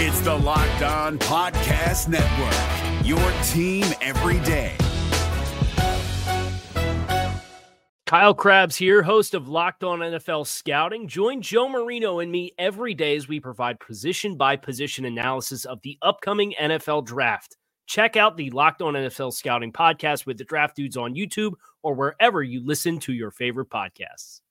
It's the Locked On Podcast Network, your team every day. Kyle Crabbs here, host of Locked On NFL Scouting. Join Joe Marino and me every day as we provide position by position analysis of the upcoming NFL draft. Check out the Locked On NFL Scouting podcast with the Draft Dudes on YouTube or wherever you listen to your favorite podcasts.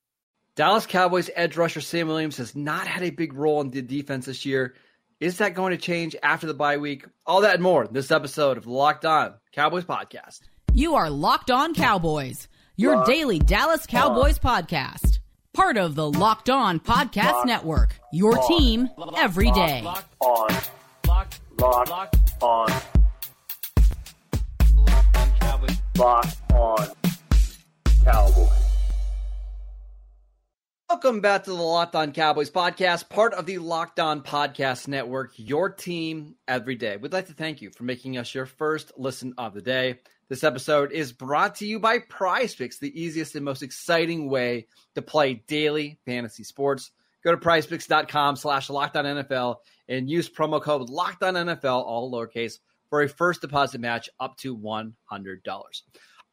Dallas Cowboys edge rusher Sam Williams has not had a big role in the defense this year. Is that going to change after the bye week? All that and more in this episode of the Locked On Cowboys podcast. You are Locked On Cowboys, your Locked daily Dallas Cowboys on. podcast. Part of the Locked On Podcast Locked Network, your on. team every day. Locked on. Locked, Locked, Locked on. Locked on Cowboys. Welcome back to the Locked On Cowboys podcast, part of the Locked On Podcast Network, your team every day. We'd like to thank you for making us your first listen of the day. This episode is brought to you by Prize Picks, the easiest and most exciting way to play daily fantasy sports. Go to prizepicks.com slash NFL and use promo code LOCKEDONNFL, all lowercase, for a first deposit match up to $100.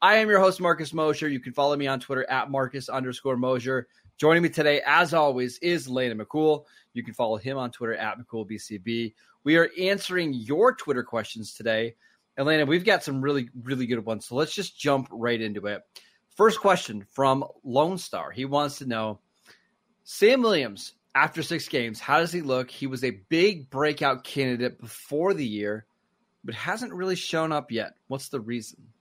I am your host, Marcus Mosher. You can follow me on Twitter at Marcus underscore Mosher. Joining me today, as always, is Landon McCool. You can follow him on Twitter at McCoolBCB. We are answering your Twitter questions today. Atlanta, we've got some really, really good ones. So let's just jump right into it. First question from Lone Star. He wants to know Sam Williams, after six games, how does he look? He was a big breakout candidate before the year, but hasn't really shown up yet. What's the reason?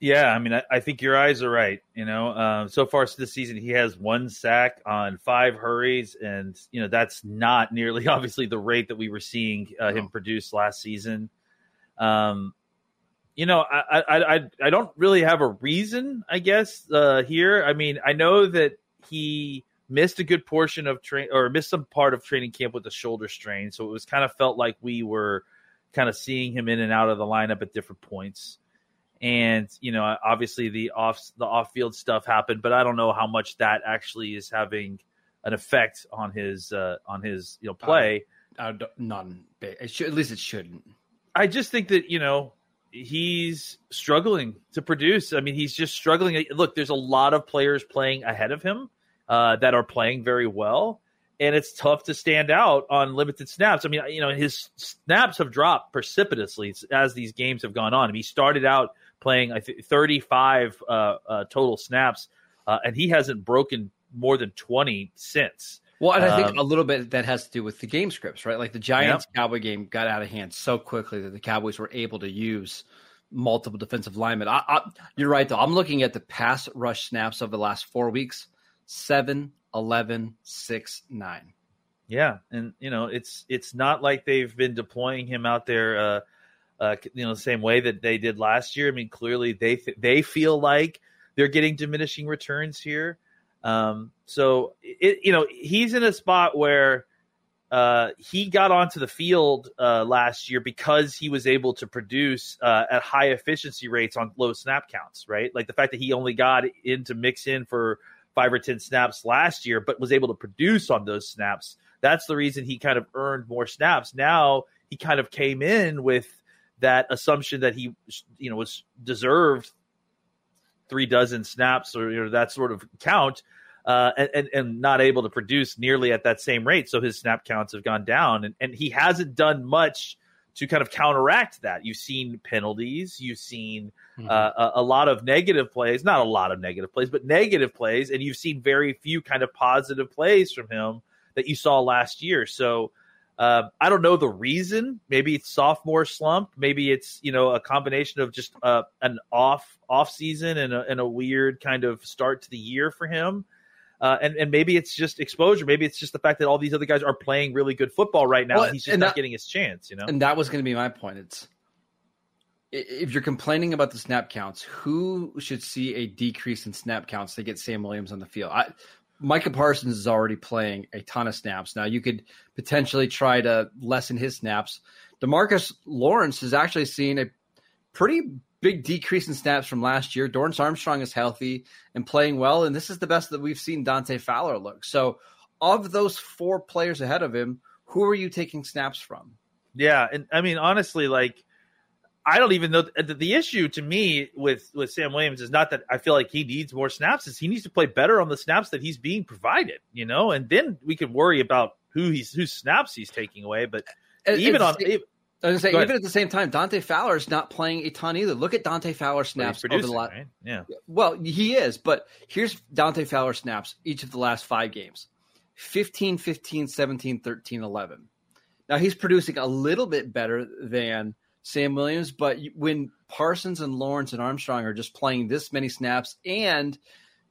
Yeah, I mean, I, I, think your eyes are right. You know, um, so far this season, he has one sack on five hurries, and you know that's not nearly obviously the rate that we were seeing uh, him produce last season. Um, you know, I, I I I don't really have a reason, I guess, uh, here. I mean, I know that he missed a good portion of train or missed some part of training camp with a shoulder strain, so it was kind of felt like we were kind of seeing him in and out of the lineup at different points and you know obviously the off the off field stuff happened but i don't know how much that actually is having an effect on his uh on his you know play uh, none it should, at least it shouldn't i just think that you know he's struggling to produce i mean he's just struggling look there's a lot of players playing ahead of him uh that are playing very well and it's tough to stand out on limited snaps. I mean, you know, his snaps have dropped precipitously as these games have gone on. I mean, he started out playing I think 35 uh, uh, total snaps, uh, and he hasn't broken more than 20 since. Well, and I think um, a little bit that has to do with the game scripts, right? Like the Giants yeah. Cowboy game got out of hand so quickly that the Cowboys were able to use multiple defensive linemen. I, I, you're right, though. I'm looking at the pass rush snaps of the last four weeks 7, 11, 6, 9. Yeah, and you know it's it's not like they've been deploying him out there uh, uh, you know, the same way that they did last year. I mean, clearly they th- they feel like they're getting diminishing returns here. Um, so it, you know, he's in a spot where uh, he got onto the field uh, last year because he was able to produce uh, at high efficiency rates on low snap counts, right? Like the fact that he only got into mix in for five or 10 snaps last year, but was able to produce on those snaps. That's the reason he kind of earned more snaps. Now he kind of came in with that assumption that he you know was deserved three dozen snaps or you know, that sort of count uh, and, and, not able to produce nearly at that same rate. So his snap counts have gone down, and, and he hasn't done much to kind of counteract that. You've seen penalties, you've seen mm-hmm. uh, a, a, lot of negative plays, not a lot of negative plays, but negative plays, and you've seen very few kind of positive plays from him that you saw last year. So uh, I don't know the reason. Maybe it's sophomore slump. Maybe it's you know a combination of just uh, an off off season and a, and a weird kind of start to the year for him. Uh, and and maybe it's just exposure. Maybe it's just the fact that all these other guys are playing really good football right now. Well, and he's just not that, getting his chance. You know. And that was going to be my point. It's if you're complaining about the snap counts, who should see a decrease in snap counts to get Sam Williams on the field? I, Micah Parsons is already playing a ton of snaps. Now you could potentially try to lessen his snaps. Demarcus Lawrence has actually seen a pretty big decrease in snaps from last year. Dorance Armstrong is healthy and playing well, and this is the best that we've seen Dante Fowler look. So, of those four players ahead of him, who are you taking snaps from? Yeah, and I mean honestly, like I don't even know the, the issue to me with with Sam Williams is not that I feel like he needs more snaps; is he needs to play better on the snaps that he's being provided, you know, and then we can worry about who he's whose snaps he's taking away. But And- even on say- I was gonna say, Go ahead. even at the same time, Dante Fowler is not playing a ton either. Look at Dante Fowler snaps over the last. right? Yeah, Well, he is, but here's Dante Fowler snaps each of the last five games 15, 15, 17, 13, 11. Now he's producing a little bit better than Sam Williams, but when Parsons and Lawrence and Armstrong are just playing this many snaps and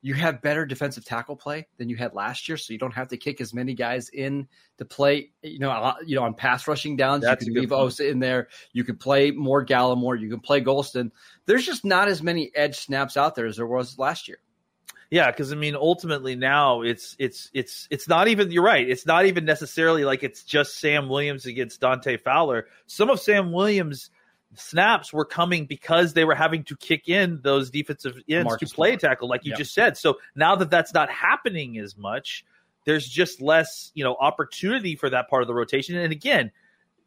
you have better defensive tackle play than you had last year, so you don't have to kick as many guys in to play. You know, lot- you know, on pass rushing downs, That's you can leave. Osa in there. You can play more Gallimore. You can play Golston. There's just not as many edge snaps out there as there was last year. Yeah. Because I mean, ultimately now it's it's it's it's not even. You're right. It's not even necessarily like it's just Sam Williams against Dante Fowler. Some of Sam Williams. Snaps were coming because they were having to kick in those defensive ends Marcus to play tackle, like you Yeah. just said. So now that that's not happening as much, there's just less, you know, opportunity for that part of the rotation. And again,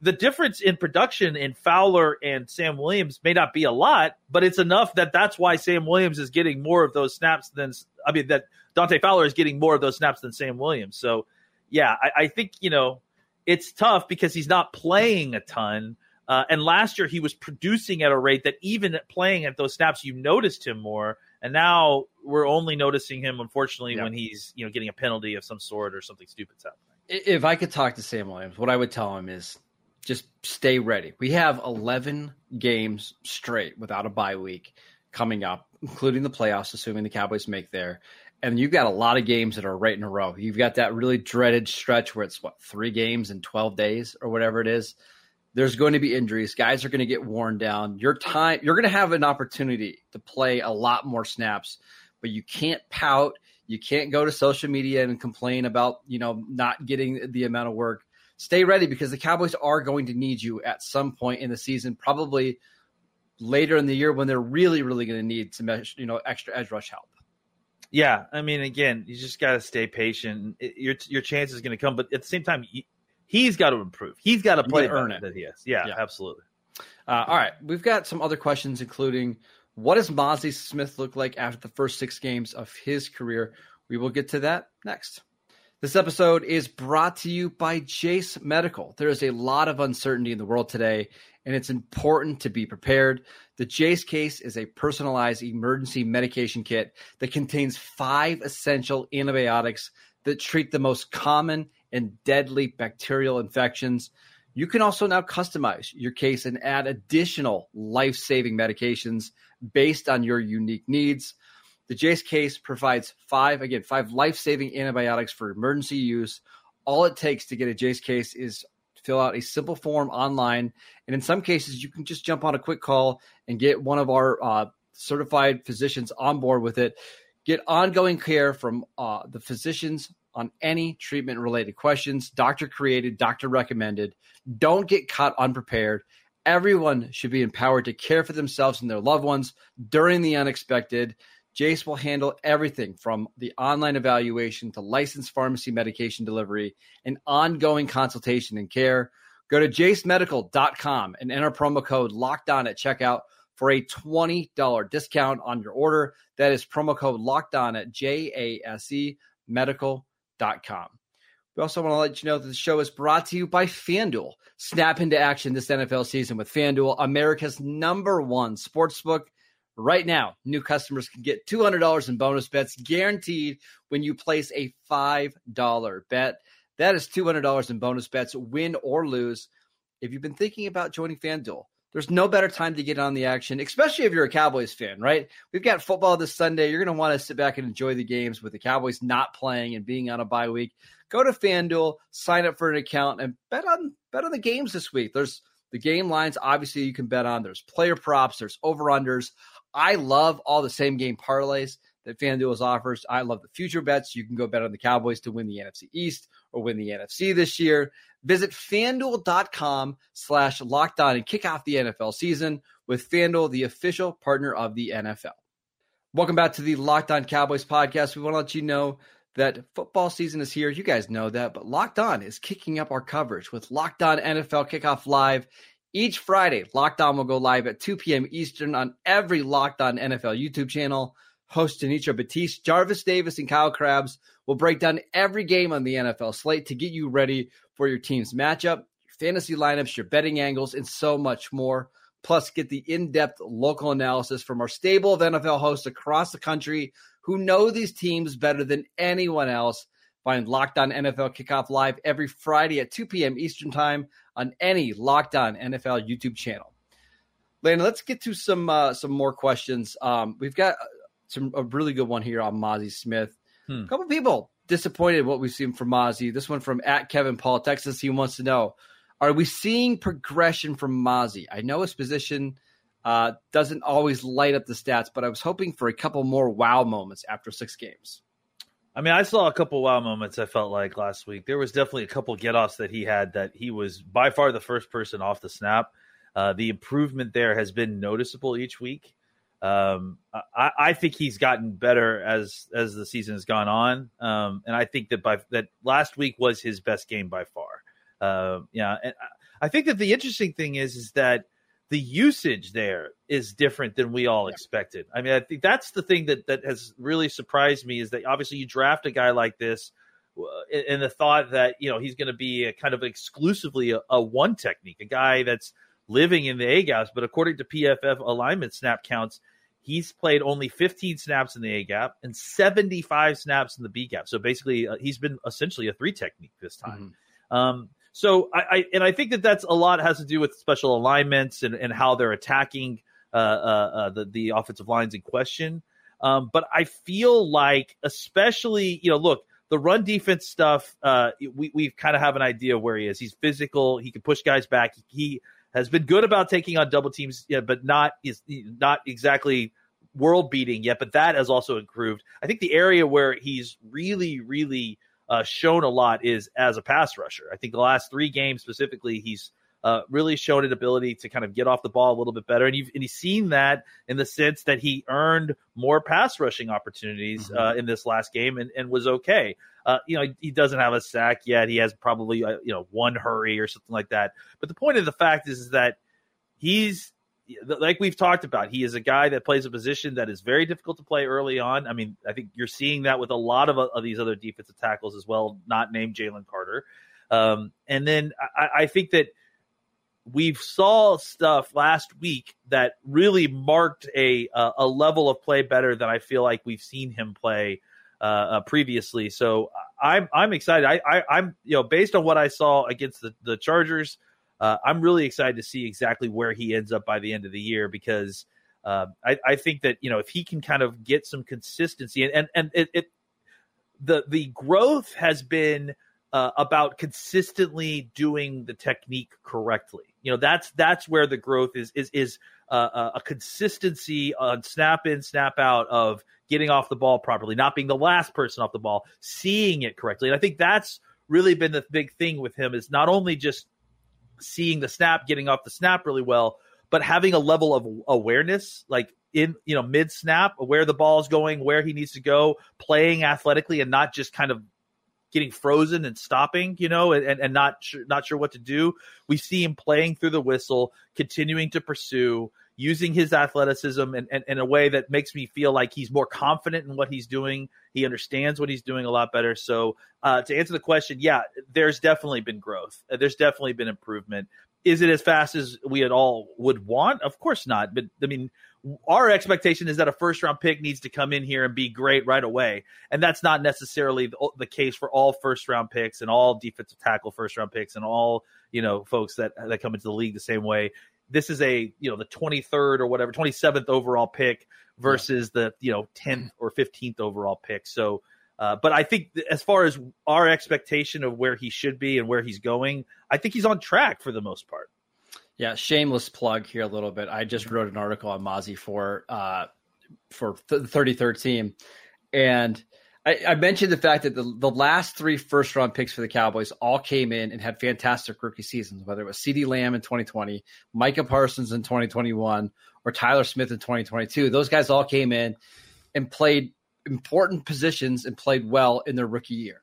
the difference in production in Fowler and Sam Williams may not be a lot, but it's enough that that's why Sam Williams is getting more of those snaps than I mean that Dante Fowler is getting more of those snaps than Sam Williams. So yeah, I, I think you know it's tough because he's not playing a ton. Uh, and last year he was producing at a rate that even playing at those snaps you noticed him more. And now we're only noticing him, unfortunately, Yeah. when he's you know getting a penalty of some sort or something stupid's happening. If I could talk to Sam Williams, what I would tell him is just stay ready. We have 11 games straight without a bye week coming up, including the playoffs, assuming the Cowboys make there. And you've got a lot of games that are right in a row. You've got that really dreaded stretch where it's what, three games in 12 days or whatever it is. There's going to be injuries. Guys are going to get worn down. Your time, you're going to have an opportunity to play a lot more snaps, but you can't pout. You can't go to social media and complain about, you know, not getting the amount of work. Stay ready because the Cowboys are going to need you at some point in the season, probably later in the year when they're really, really going to need some, you know, extra edge rush help. Yeah, I mean, again, you just got to stay patient. It- your your chance is going to come, but at the same time, he, he's got to improve. He's got to play earn it. Than he is. Yeah, Yeah. absolutely. Uh, all right, we've got some other questions, including what does Mazi Smith look like after the first six games of his career? We will get to that next. This episode is brought to you by Jase Medical. There is a lot of uncertainty in the world today, and it's important to be prepared. The Jase case is a personalized emergency medication kit that contains five essential antibiotics that treat the most common and deadly bacterial infections. You can also now customize your case and add additional life saving medications based on your unique needs. The Jase case provides five, again, five life saving antibiotics for emergency use. All it takes to get a Jase case is fill out a simple form online. And in some cases, you can just jump on a quick call and get one of our uh, certified physicians on board with it. Get ongoing care from uh, the physicians on any treatment related questions, doctor created, doctor recommended. Don't get caught unprepared. Everyone should be empowered to care for themselves and their loved ones during the unexpected. Jase will handle everything from the online evaluation to licensed pharmacy medication delivery and ongoing consultation and care. Go to jasemedical.com and enter promo code locked on at checkout for a $20 discount on your order. That is promo code locked on at J A S E medical.com. We also want to let you know that the show is brought to you by FanDuel. Snap into action this NFL season with FanDuel, America's number one sportsbook. Right now, new customers can get $200 in bonus bets guaranteed when you place a $5 bet. That is $200 in bonus bets, win or lose. If you've been thinking about joining FanDuel, there's no better time to get on the action, especially if you're a Cowboys fan, right? We've got football this Sunday. You're going to want to sit back and enjoy the games with the Cowboys not playing and being on a bye week. Go to FanDuel, sign up for an account, and bet on bet on the games this week. There's the game lines, obviously you can bet on. There's player props, there's over unders. I love all the same game parlays that FanDuel offers. I love the future bets. You can go bet on the Cowboys to win the NFC East or win the NFC this year. Visit fanduel.com slash locked on and kick off the NFL season with FanDuel, the official partner of the NFL. Welcome back to the Locked On Cowboys podcast. We want to let you know that football season is here. You guys know that, but Locked On is kicking up our coverage with Locked On NFL Kickoff Live. Each Friday, Locked On will go live at 2 p.m. Eastern on every Locked On NFL YouTube channel. Host Anitra Batiste, Jarvis Davis, and Kyle Crabbs will break down every game on the NFL slate to get you ready for your team's matchup, your fantasy lineups, your betting angles, and so much more. Plus, get the in depth local analysis from our stable of NFL hosts across the country who know these teams better than anyone else. Find Locked On NFL Kickoff Live every Friday at 2 p.m. Eastern Time on any Locked On NFL YouTube channel. Landon, let's get to some uh, some more questions. Um, we've got some a really good one here on Mazi Smith. Hmm. A couple people disappointed what we've seen from Mazi. This one from at Kevin Paul, Texas. He wants to know: Are we seeing progression from Mazi? I know his position uh, doesn't always light up the stats, but I was hoping for a couple more wow moments after six games. I mean, I saw a couple wow moments. I felt like last week there was definitely a couple get offs that he had that he was by far the first person off the snap. Uh, the improvement there has been noticeable each week. Um, I, I, think he's gotten better as as the season has gone on, um, and I think that by that last week was his best game by far. Uh, yeah, and I think that the interesting thing is is that the usage there is different than we all yeah. expected. I mean, I think that's the thing that that has really surprised me is that obviously you draft a guy like this in the thought that you know he's going to be a kind of exclusively a, a, one technique, a guy that's living in the A gaps. But according to PFF alignment snap counts, he's played only 15 snaps in the A gap and 75 snaps in the B gap. So basically, uh, he's been essentially a three technique this time. Mm-hmm. Um, so I, I, and I think that that's a lot has to do with special alignments and, and how they're attacking uh, uh, uh, the the offensive lines in question. Um, but I feel like, especially you know, look the run defense stuff. Uh, we we kind of have an idea where he is. He's physical. He can push guys back. He has been good about taking on double teams, yeah, but not is not exactly world beating yet. But that has also improved. I think the area where he's really really uh, shown a lot is as a pass rusher. I think the last three games specifically, he's uh, really shown an ability to kind of get off the ball a little bit better. And you've, and you've seen that in the sense that he earned more pass rushing opportunities mm-hmm. uh, in this last game and, and was okay. Uh, you know, he doesn't have a sack yet. He has probably, uh, you know, one hurry or something like that. But the point of the fact is, is that he's like we've talked about, he is a guy that plays a position that is very difficult to play early on. I mean, I think you're seeing that with a lot of, of these other defensive tackles as well, not named Jalen Carter. Um, and then I, I, think that we've saw stuff last week that really marked a a level of play better than I feel like we've seen him play uh, uh, previously. So I'm I'm excited. I, I am you know based on what I saw against the the Chargers uh, I'm really excited to see exactly where he ends up by the end of the year because uh, I, I, think that you know if he can kind of get some consistency and and, and it, it the the growth has been uh, about consistently doing the technique correctly. You know that's that's where the growth is is is uh, uh, a consistency on snap in snap out of getting off the ball properly, not being the last person off the ball, seeing it correctly, and I think that's really been the big thing with him is not only just seeing the snap, getting off the snap really well, but having a level of awareness, like in you know mid snap, where the ball is going, where he needs to go, playing athletically, and not just kind of getting frozen and stopping, you know, and, and not not sure what to do. We see him playing through the whistle, continuing to pursue, using his athleticism and in a way that makes me feel like he's more confident in what he's doing. He understands what he's doing a lot better. So, uh, to answer the question, yeah, there's definitely been growth. Uh, there's definitely been improvement. Is it as fast as we at all would want? Of course not. But I mean, our expectation is that a first round pick needs to come in here and be great right away. And that's not necessarily the, the case for all first round picks and all defensive tackle first round picks and all, you know, folks that, that come into the league the same way this is a you know the 23rd or whatever 27th overall pick versus yeah. the you know 10th or 15th overall pick so uh, but I think as far as our expectation of where he should be and where he's going, I think he's on track for the most part. Yeah, shameless plug here a little bit. I just wrote an article on Mazi for uh, for the 33rd team, and I, mentioned the fact that the, the last three first round picks for the Cowboys all came in and had fantastic rookie seasons, whether it was CeeDee Lamb in 2020, Micah Parsons in 2021, or Tyler Smith in 2022. Those guys all came in and played important positions and played well in their rookie year.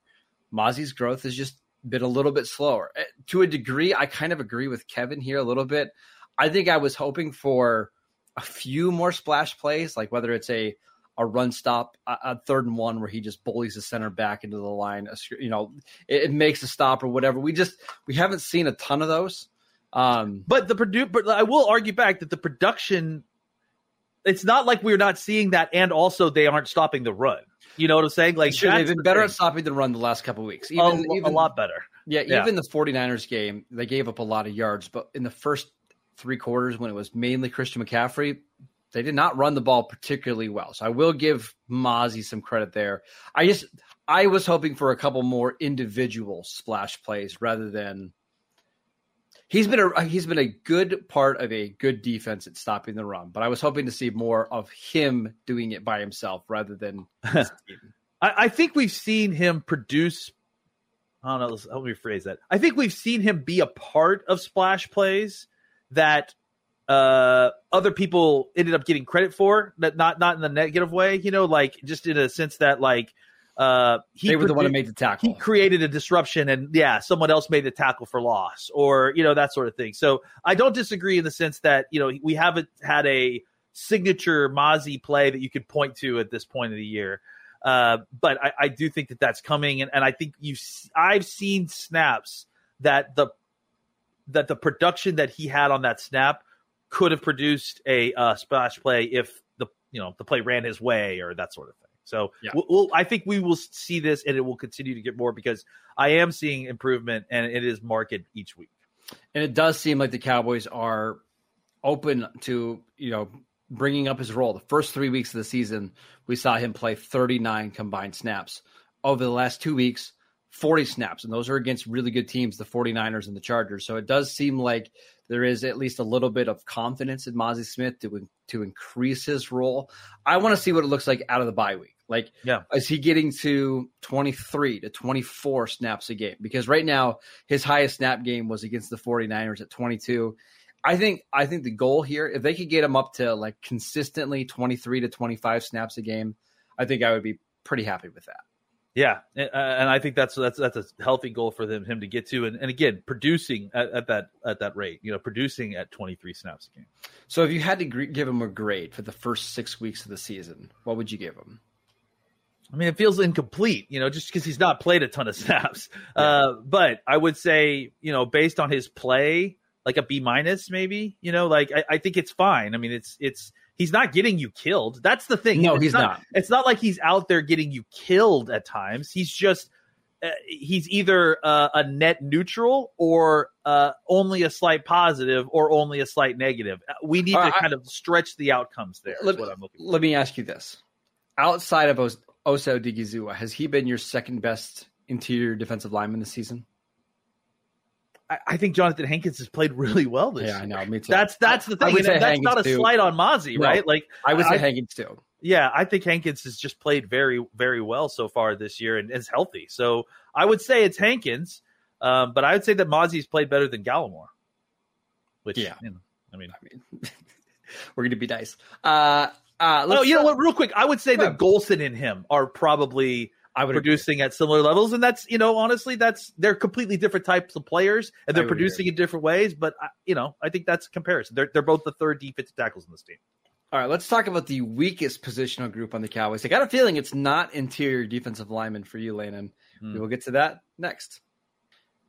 Mazi's growth has just been a little bit slower. Eh, to a degree, I kind of agree with Kevin here a little bit. I think I was hoping for a few more splash plays, like whether it's a a run stop, a third and one where he just bullies the center back into the line. You know, it, it, makes a stop or whatever. We just we haven't seen a ton of those. Um, but the produ- but I will argue back that the production. It's not like we're not seeing that, and also they aren't stopping the run. You know what I'm saying? Like sure, they've been the better thing. at stopping the run the last couple weeks. Even, a, even, a lot better. Yeah, yeah, even the 49ers game, they gave up a lot of yards, but in the first three quarters when it was mainly Christian McCaffrey, they did not run the ball particularly well. So I will give Mazi some credit there. I just I was hoping for a couple more individual splash plays rather than he's been a he's been a good part of a good defense at stopping the run, but I was hoping to see more of him doing it by himself rather than I, I, think we've seen him produce I don't know, let me rephrase that. I think we've seen him be a part of splash plays that uh, other people ended up getting credit for that not not in the negative way you know like just in a sense that like uh he they were the one who made the tackle. he created a disruption and yeah someone else made the tackle for loss or you know that sort of thing. So i don't disagree in the sense that you know we haven't had a signature Mazi play that you could point to at this point of the year. Uh, but I, I do think that that's coming and, and i think you i've seen snaps that the that the production that he had on that snap could have produced a uh, splash play if the you know the play ran his way or that sort of thing. So yeah. we'll, we'll, I think we will see this and it will continue to get more because I am seeing improvement and it is marked each week. And it does seem like the Cowboys are open to you know bringing up his role. The first three weeks of the season, we saw him play 39 combined snaps. Over the last two weeks, 40 snaps, and those are against really good teams, the 49ers and the Chargers. So it does seem like there is at least a little bit of confidence in Mazi Smith to to increase his role. I want to see what it looks like out of the bye week. Like, yeah, is he getting to 23 to 24 snaps a game? Because right now his highest snap game was against the 49ers at 22. I think I think the goal here, if they could get him up to like consistently 23 to 25 snaps a game, I think I would be pretty happy with that. Yeah, and I think that's that's that's a healthy goal for them him to get to, and, and again, producing at, at that at that rate, you know, producing at twenty three snaps a game. So, if you had to give him a grade for the first six weeks of the season, what would you give him? I mean, it feels incomplete, you know, just because he's not played a ton of snaps. Yeah. Uh, but I would say, you know, based on his play, like a B minus, maybe. You know, like I, I think it's fine. I mean, it's it's he's not getting you killed. That's the thing. No, it's he's not, not, It's not like he's out there getting you killed at times. He's just uh, he's either uh, a net neutral or uh, only a slight positive or only a slight negative. Uh, we need to kind of stretch the outcomes there. Let, let me ask you this: outside of Os- Osa Odighizuwa, has he been your second best interior defensive lineman this season? I, think Johnathan Hankins has played really well this yeah, year. I know. Me too. That's that's the thing. that's Hankins not a too. slight on Mazi, no, right? Like I would say I, Hankins too. Yeah, I think Hankins has just played very, very well so far this year and is healthy. So I would say it's Hankins, um, but I would say that Mazi's played better than Gallimore. Which, yeah, you know, I mean, I mean we're gonna be nice. Uh, uh, oh, you know what? Real quick, I would say that Golston and him are probably I would producing agree. at similar levels, and that's you know honestly that's they're completely different types of players, and they're producing agree. in different ways. But you know I think that's a comparison. They're they're both the third defensive tackles in this team. All right, let's talk about the weakest positional group on the Cowboys. I got a feeling it's not interior defensive lineman for you, Landon. Hmm. We will get to that next.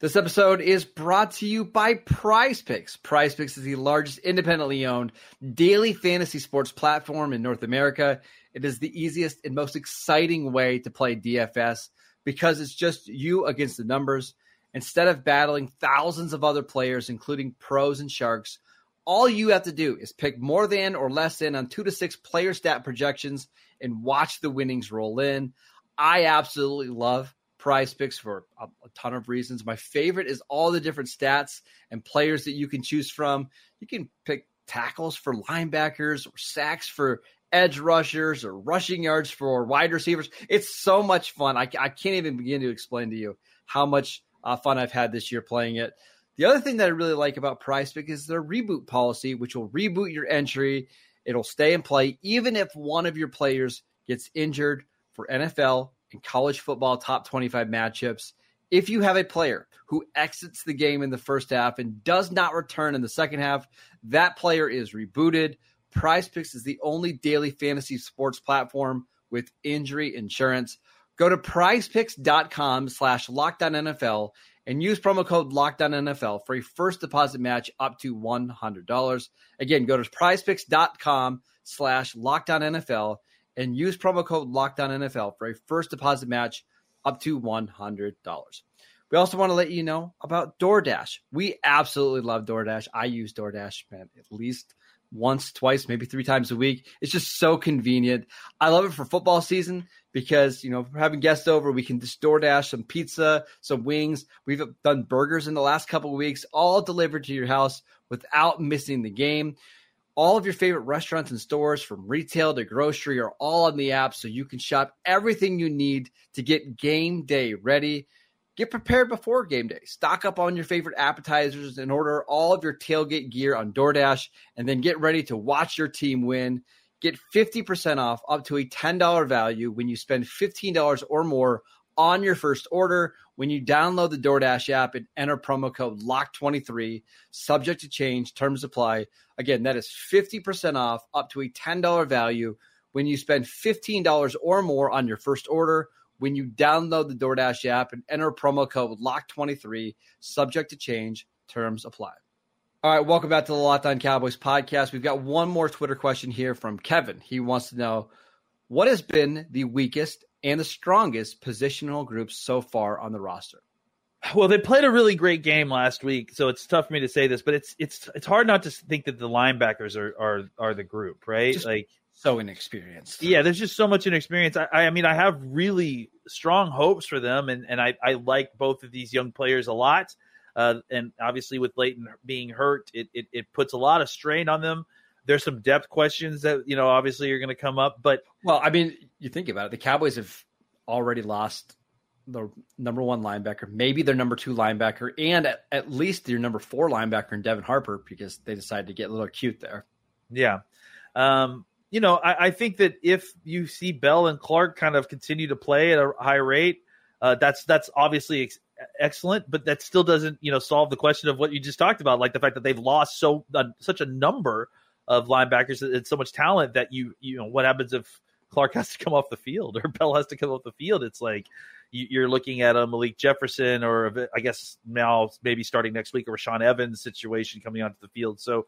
This episode is brought to you by Prize Picks. Prize Picks is the largest independently owned daily fantasy sports platform in North America. It is the easiest and most exciting way to play DFS because it's just you against the numbers. Instead of battling thousands of other players, including pros and sharks, all you have to do is pick more than or less than on two to six player stat projections and watch the winnings roll in. I absolutely love prize picks for a, a, ton of reasons. My favorite is all the different stats and players that you can choose from. You can pick tackles for linebackers or sacks for edge rushers or rushing yards for wide receivers. It's so much fun. I, I can't even begin to explain to you how much uh, fun I've had this year playing it. The other thing that I really like about PrizePick is their reboot policy, which will reboot your entry. It'll stay in play even if one of your players gets injured for NFL and college football top 25 matchups. If you have a player who exits the game in the first half and does not return in the second half, that player is rebooted. Prize Picks is the only daily fantasy sports platform with injury insurance. Go to prizepicks.com slash lockedon and use promo code LOCKEDONNFL for a first deposit match up to $100. Again, go to prizepicks.com slash LOCKEDONNFL and use promo code LOCKEDONNFL for a first deposit match up to $100. We also want to let you know about DoorDash. We absolutely love DoorDash. I use DoorDash, man, at least once, twice, maybe three times a week. It's just so convenient. I love it for football season because, you know, for having guests over, we can just DoorDash some pizza, some wings. We've done burgers in the last couple of weeks, all delivered to your house without missing the game. All of your favorite restaurants and stores, from retail to grocery, are all on the app, so you can shop everything you need to get game day ready. Get prepared before game day. Stock up on your favorite appetizers and order all of your tailgate gear on DoorDash, and then get ready to watch your team win. Get 50% off up to a $10 value when you spend $15 or more on your first order when you download the DoorDash app and enter promo code LOCK23, subject to change, terms apply. Again, that is 50% off up to a $10 value when you spend $15 or more on your first order when you download the DoorDash app and enter promo code LOCK23, subject to change, terms apply. All right, welcome back to the Locked On Cowboys podcast. We've got one more Twitter question here from Kevin. He wants to know what has been the weakest and the strongest positional groups so far on the roster? Well, they played a really great game last week, so it's tough for me to say this, but it's it's it's hard not to think that the linebackers are are are the group, right? Just like so inexperienced. Yeah, there's just so much inexperience. I, I mean, I have really strong hopes for them, and and I I like both of these young players a lot. Uh, and obviously, with Leighton being hurt, it, it it puts a lot of strain on them. There's some depth questions that you know obviously are going to come up, but well, I mean, you think about it, the Cowboys have already lost the number one linebacker, maybe their number two linebacker, and at, at least their number four linebacker in Devin Harper because they decided to get a little cute there. Yeah. Um, you know, I, I, think that if you see Bell and Clark kind of continue to play at a high rate, uh, that's that's obviously ex- excellent, but that still doesn't you know solve the question of what you just talked about, like the fact that they've lost so uh, such a number of linebackers and so much talent that you you know what happens if Clark has to come off the field or Bell has to come off the field. It's like you're looking at a Malik Jefferson or I guess now maybe starting next week a Rashaan Evans situation coming onto the field. So,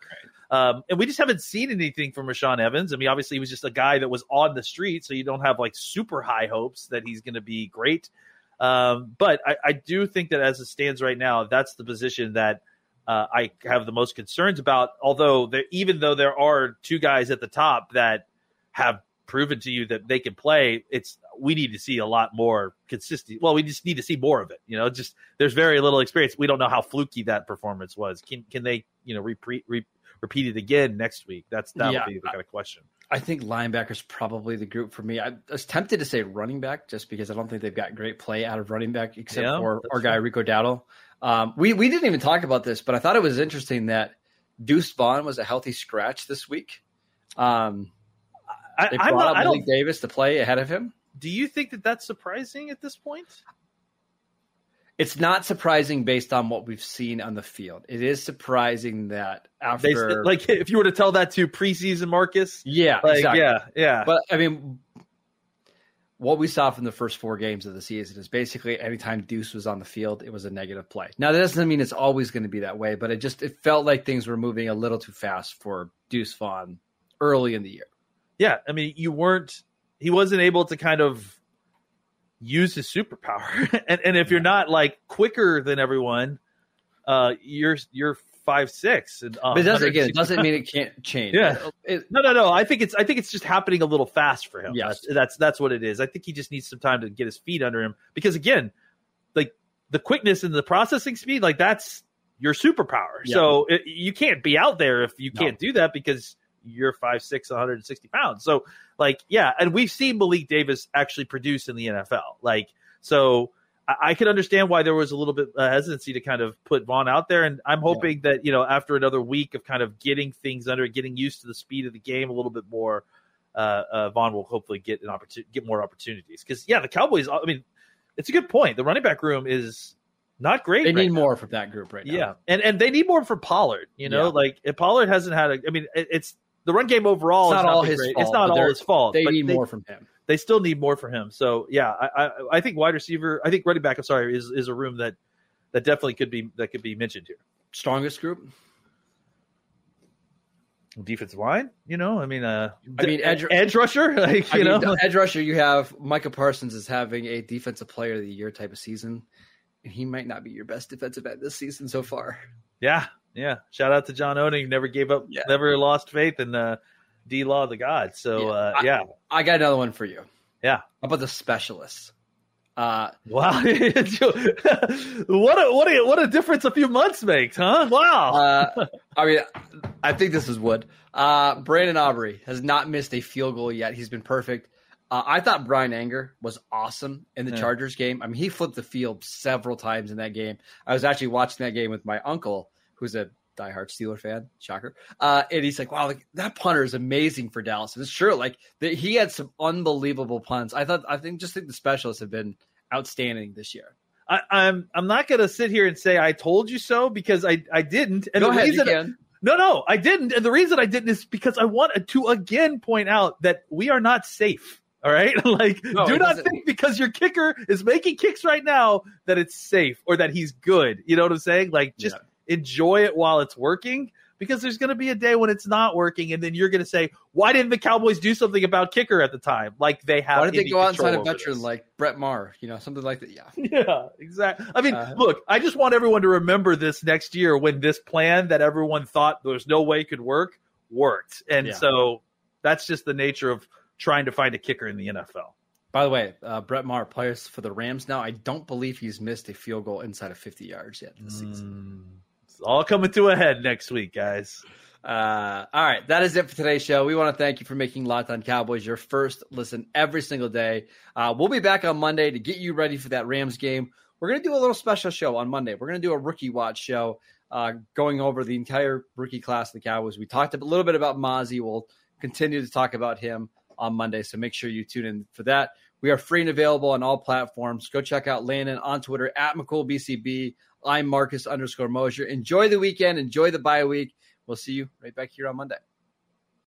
um, and we just haven't seen anything from Rashaan Evans. I mean, obviously he was just a guy that was on the street, so you don't have like super high hopes that he's going to be great. Um, but I, I, do think that as it stands right now, that's the position that uh, I have the most concerns about. Although there, even though there are two guys at the top that have proven to you that they can play, it's we need to see a lot more consistent. Well, we just need to see more of it. You know, just there's very little experience. We don't know how fluky that performance was. Can can they you know repeat re, repeat it again next week? That's that yeah, would be the kind of question. I think linebackers probably the group for me. I was tempted to say running back just because I don't think they've got great play out of running back except yeah, for our guy Rico Dowdle. Um, we we didn't even talk about this, but I thought it was interesting that Deuce Vaughn was a healthy scratch this week. Um, I, they brought not, up Malik Davis to play ahead of him. Do you think that that's surprising at this point? It's not surprising based on what we've seen on the field. It is surprising that after, they, like, if you were to tell that to preseason Marcus, yeah, like, exactly. yeah, yeah. But I mean, what we saw from the first four games of the season is basically anytime Deuce was on the field, it was a negative play. Now that doesn't mean it's always going to be that way, but it just it felt like things were moving a little too fast for Deuce Vaughn early in the year yeah, I mean, you weren't. He wasn't able to kind of use his superpower, and and if you're not like quicker than everyone, uh, you're you're five six. And, but it doesn't again. It doesn't mean it can't change. Yeah. It, no, no, no. I think it's I think it's just happening a little fast for him. Yeah, that's, that's that's what it is. I think he just needs some time to get his feet under him because again, like the quickness and the processing speed, like that's your superpower. Yeah. So it, you can't be out there if you can't do that because you're five six, 160 pounds. So like, yeah, and we've seen Malik Davis actually produce in the NFL. Like, so I, I can understand why there was a little bit uh, hesitancy to kind of put Vaughn out there, and I'm hoping yeah. that you know after another week of kind of getting things under, getting used to the speed of the game a little bit more. uh, uh, Vaughn will hopefully get an opportunity, get more opportunities. Because yeah, the Cowboys. I mean, it's a good point. The running back room is not great. They right need now. more from that group right now. Yeah, and and they need more for Pollard. You know, Yeah. like if Pollard hasn't had a. I mean, it, it's the run game overall. It's has not all his great. fault, It's not all they're- his fault. They but need more from him. They still need more from him. So yeah, I, I I think wide receiver. I think running back. I'm sorry, is is a room that that definitely could be that could be mentioned here. Strongest group? Defensive line, you know, I mean, uh, I mean, edge- edge rusher, like you mean, know, the edge rusher, you have Micah Parsons is having a defensive player of the year type of season, and he might not be your best defensive end this season so far. Yeah, yeah. Shout out to John Oning. Never gave up. Yeah. Never lost faith in uh, D Law, the God. So Yeah. uh, I- I got another one for you. Yeah. How about the specialists? Uh, Wow. what a what a what a difference a few months makes, huh? Wow. uh, I mean, I think this is Wood. Uh, Brandon Aubrey has not missed a field goal yet. He's been perfect. Uh, I thought Bryan Anger was awesome in the Yeah. Chargers game. I mean, he flipped the field several times in that game. I was actually watching that game with my uncle, who's a diehard Steeler fan. Shocker. Uh, and he's like, "Wow, like, that punter is amazing for Dallas." And it's true. Like the, he had some unbelievable punts. I thought. I think just think the specialists have been outstanding this year. I, I'm I'm not gonna sit here and say I told you so because I I didn't. And Go the ahead, reason no no I didn't. And the reason I didn't is because I want to again point out that we are not safe. All right, like No, do not think because your kicker is making kicks right now that it's safe or that he's good. You know what I'm saying? Like just enjoy it while it's working because there's going to be a day when it's not working and then you're going to say why didn't the cowboys do something about kicker at the time like they have Why did they go out and control sign a veteran this. like Brett Maher? You know, something like that. Yeah. yeah exactly i mean Uh, look i just want everyone to remember this next year when this plan that everyone thought there's no way could work worked and Yeah. so that's just the nature of trying to find a kicker in the nfl By the way, uh, Brett Maher plays for the Rams now. I don't believe he's missed a field goal inside of 50 yards yet this season. it's all coming to a head next week guys Uh, all right, that is it for today's show. We want to thank you for making Locked On Cowboys your first listen every single day. Uh, we'll be back on Monday to get you ready for that Rams game. We're going to do a little special show on Monday. We're going to do a rookie watch show uh, going over the entire rookie class of the Cowboys. We talked a little bit about Mazi. We'll continue to talk about him on Monday, so make sure you tune in for that. We are free and available on all platforms. Go check out Landon on Twitter at McCoolBCB. I'm Marcus underscore Mosher. Enjoy the weekend. Enjoy the bye week. We'll see you right back here on Monday.